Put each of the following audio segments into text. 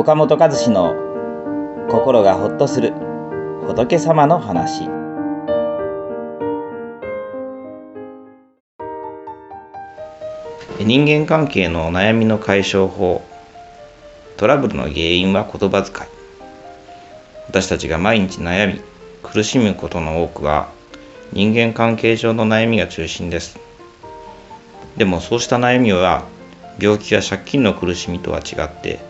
岡本和志の心がほっとする仏様の話。人間関係の悩みの解消法トラブルの原因は言葉遣い。私たちが毎日悩み苦しむことの多くは人間関係上の悩みが中心です。でもそうした悩みは病気や借金の苦しみとは違って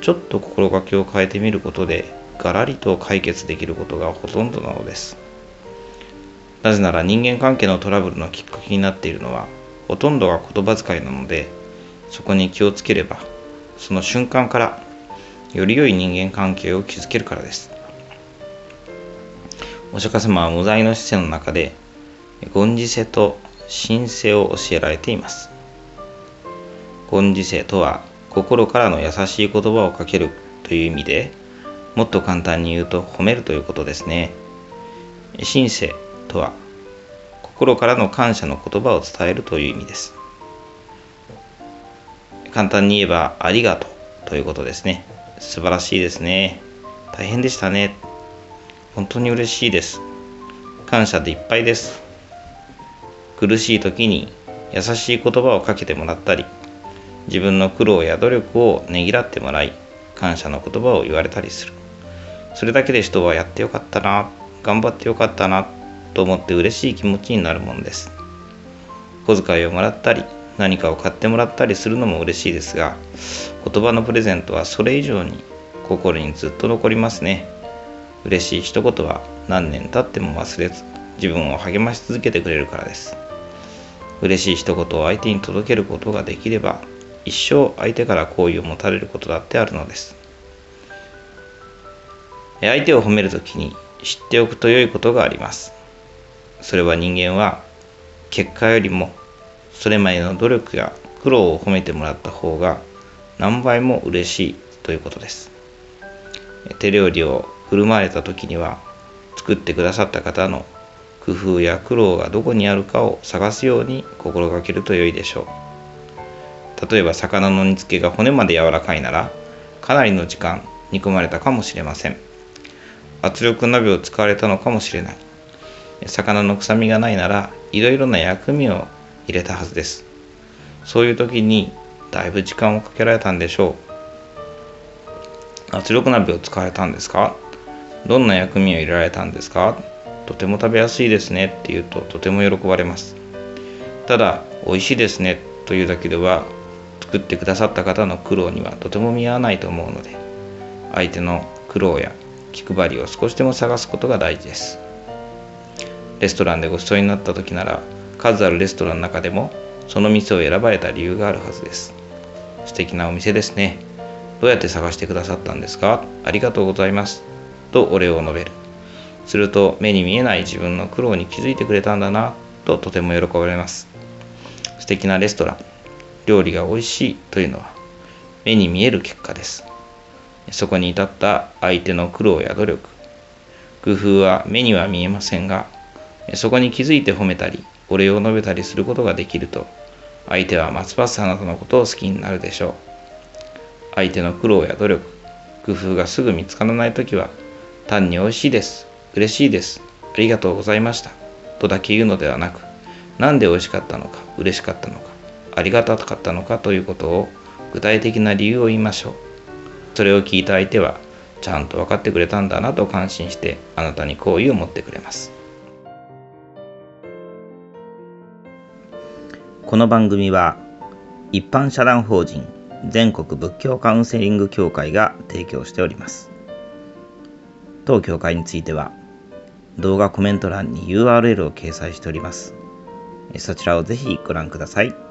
ちょっと心がけを変えてみることでガラリと解決できることがほとんどなのです。なぜなら人間関係のトラブルのきっかけになっているのはほとんどが言葉遣いなのでそこに気をつければその瞬間からより良い人間関係を築けるからです。お釈迦様は無罪の姿勢の中で権次世と神世を教えられています。権次世とは心からの優しい言葉をかけるという意味でもっと簡単に言うと褒めるということですね。神世とは心からの感謝の言葉を伝えるという意味です。簡単に言えばありがとうということですね。素晴らしいですね。大変でしたね。本当に嬉しいです。感謝でいっぱいです。苦しい時に優しい言葉をかけてもらったり自分の苦労や努力をねぎらってもらい感謝の言葉を言われたりする。それだけで人はやってよかったな頑張ってよかったなと思って嬉しい気持ちになるものです。小遣いをもらったり何かを買ってもらったりするのも嬉しいですが言葉のプレゼントはそれ以上に心にずっと残りますね。嬉しい一言は何年経っても忘れず自分を励まし続けてくれるからです。嬉しい一言を相手に届けることができれば一生相手から好意を持たれることだってあるのです。相手を褒めるときに知っておくと良いことがあります。それは人間は結果よりもそれまでの努力や苦労を褒めてもらった方が何倍も嬉しいということです。手料理を振る舞われた時には作ってくださった方の工夫や苦労がどこにあるかを探すように心がけると良いでしょう。例えば魚の煮付けが骨まで柔らかいならかなりの時間煮込まれたかもしれません。圧力鍋を使われたのかもしれない。魚の臭みがないならいろいろな薬味を入れたはずです。そういう時にだいぶ時間をかけられたんでしょう。圧力鍋を使われたんですか？どんな薬味を入れられたんですか？とても食べやすいですね。って言うととても喜ばれます。ただ美味しいですね。というだけでは作ってくださった方の苦労にはとても見合わないと思うので相手の苦労や気配りを少しでも探すことが大事です。レストランでごちそうになった時なら数あるレストランの中でもその店を選ばれた理由があるはずです。素敵なお店ですね。どうやって探してくださったんですか？ありがとうございます。とお礼を述べる。すると目に見えない自分の苦労に気づいてくれたんだなととても喜ばれます。素敵なレストラン。料理が美味しいというのは目に見える結果です。そこに至った相手の苦労や努力工夫は目には見えませんがそこに気づいて褒めたりお礼を述べたりすることができると相手はますますあなたのことを好きになるでしょう。相手の苦労や努力工夫がすぐ見つからない時は単に美味しいです嬉しいですありがとうございましたとだけ言うのではなく何で美味しかったのか嬉しかったのかありがたかったのかということを具体的な理由を言いましょう。それを聞いた相手はちゃんと分かってくれたんだなと感心してあなたに好意を持ってくれます。この番組は一般社団法人全国仏教カウンセリング協会が提供しております。当協会については動画コメント欄に URL を掲載しております。そちらをぜひご覧ください。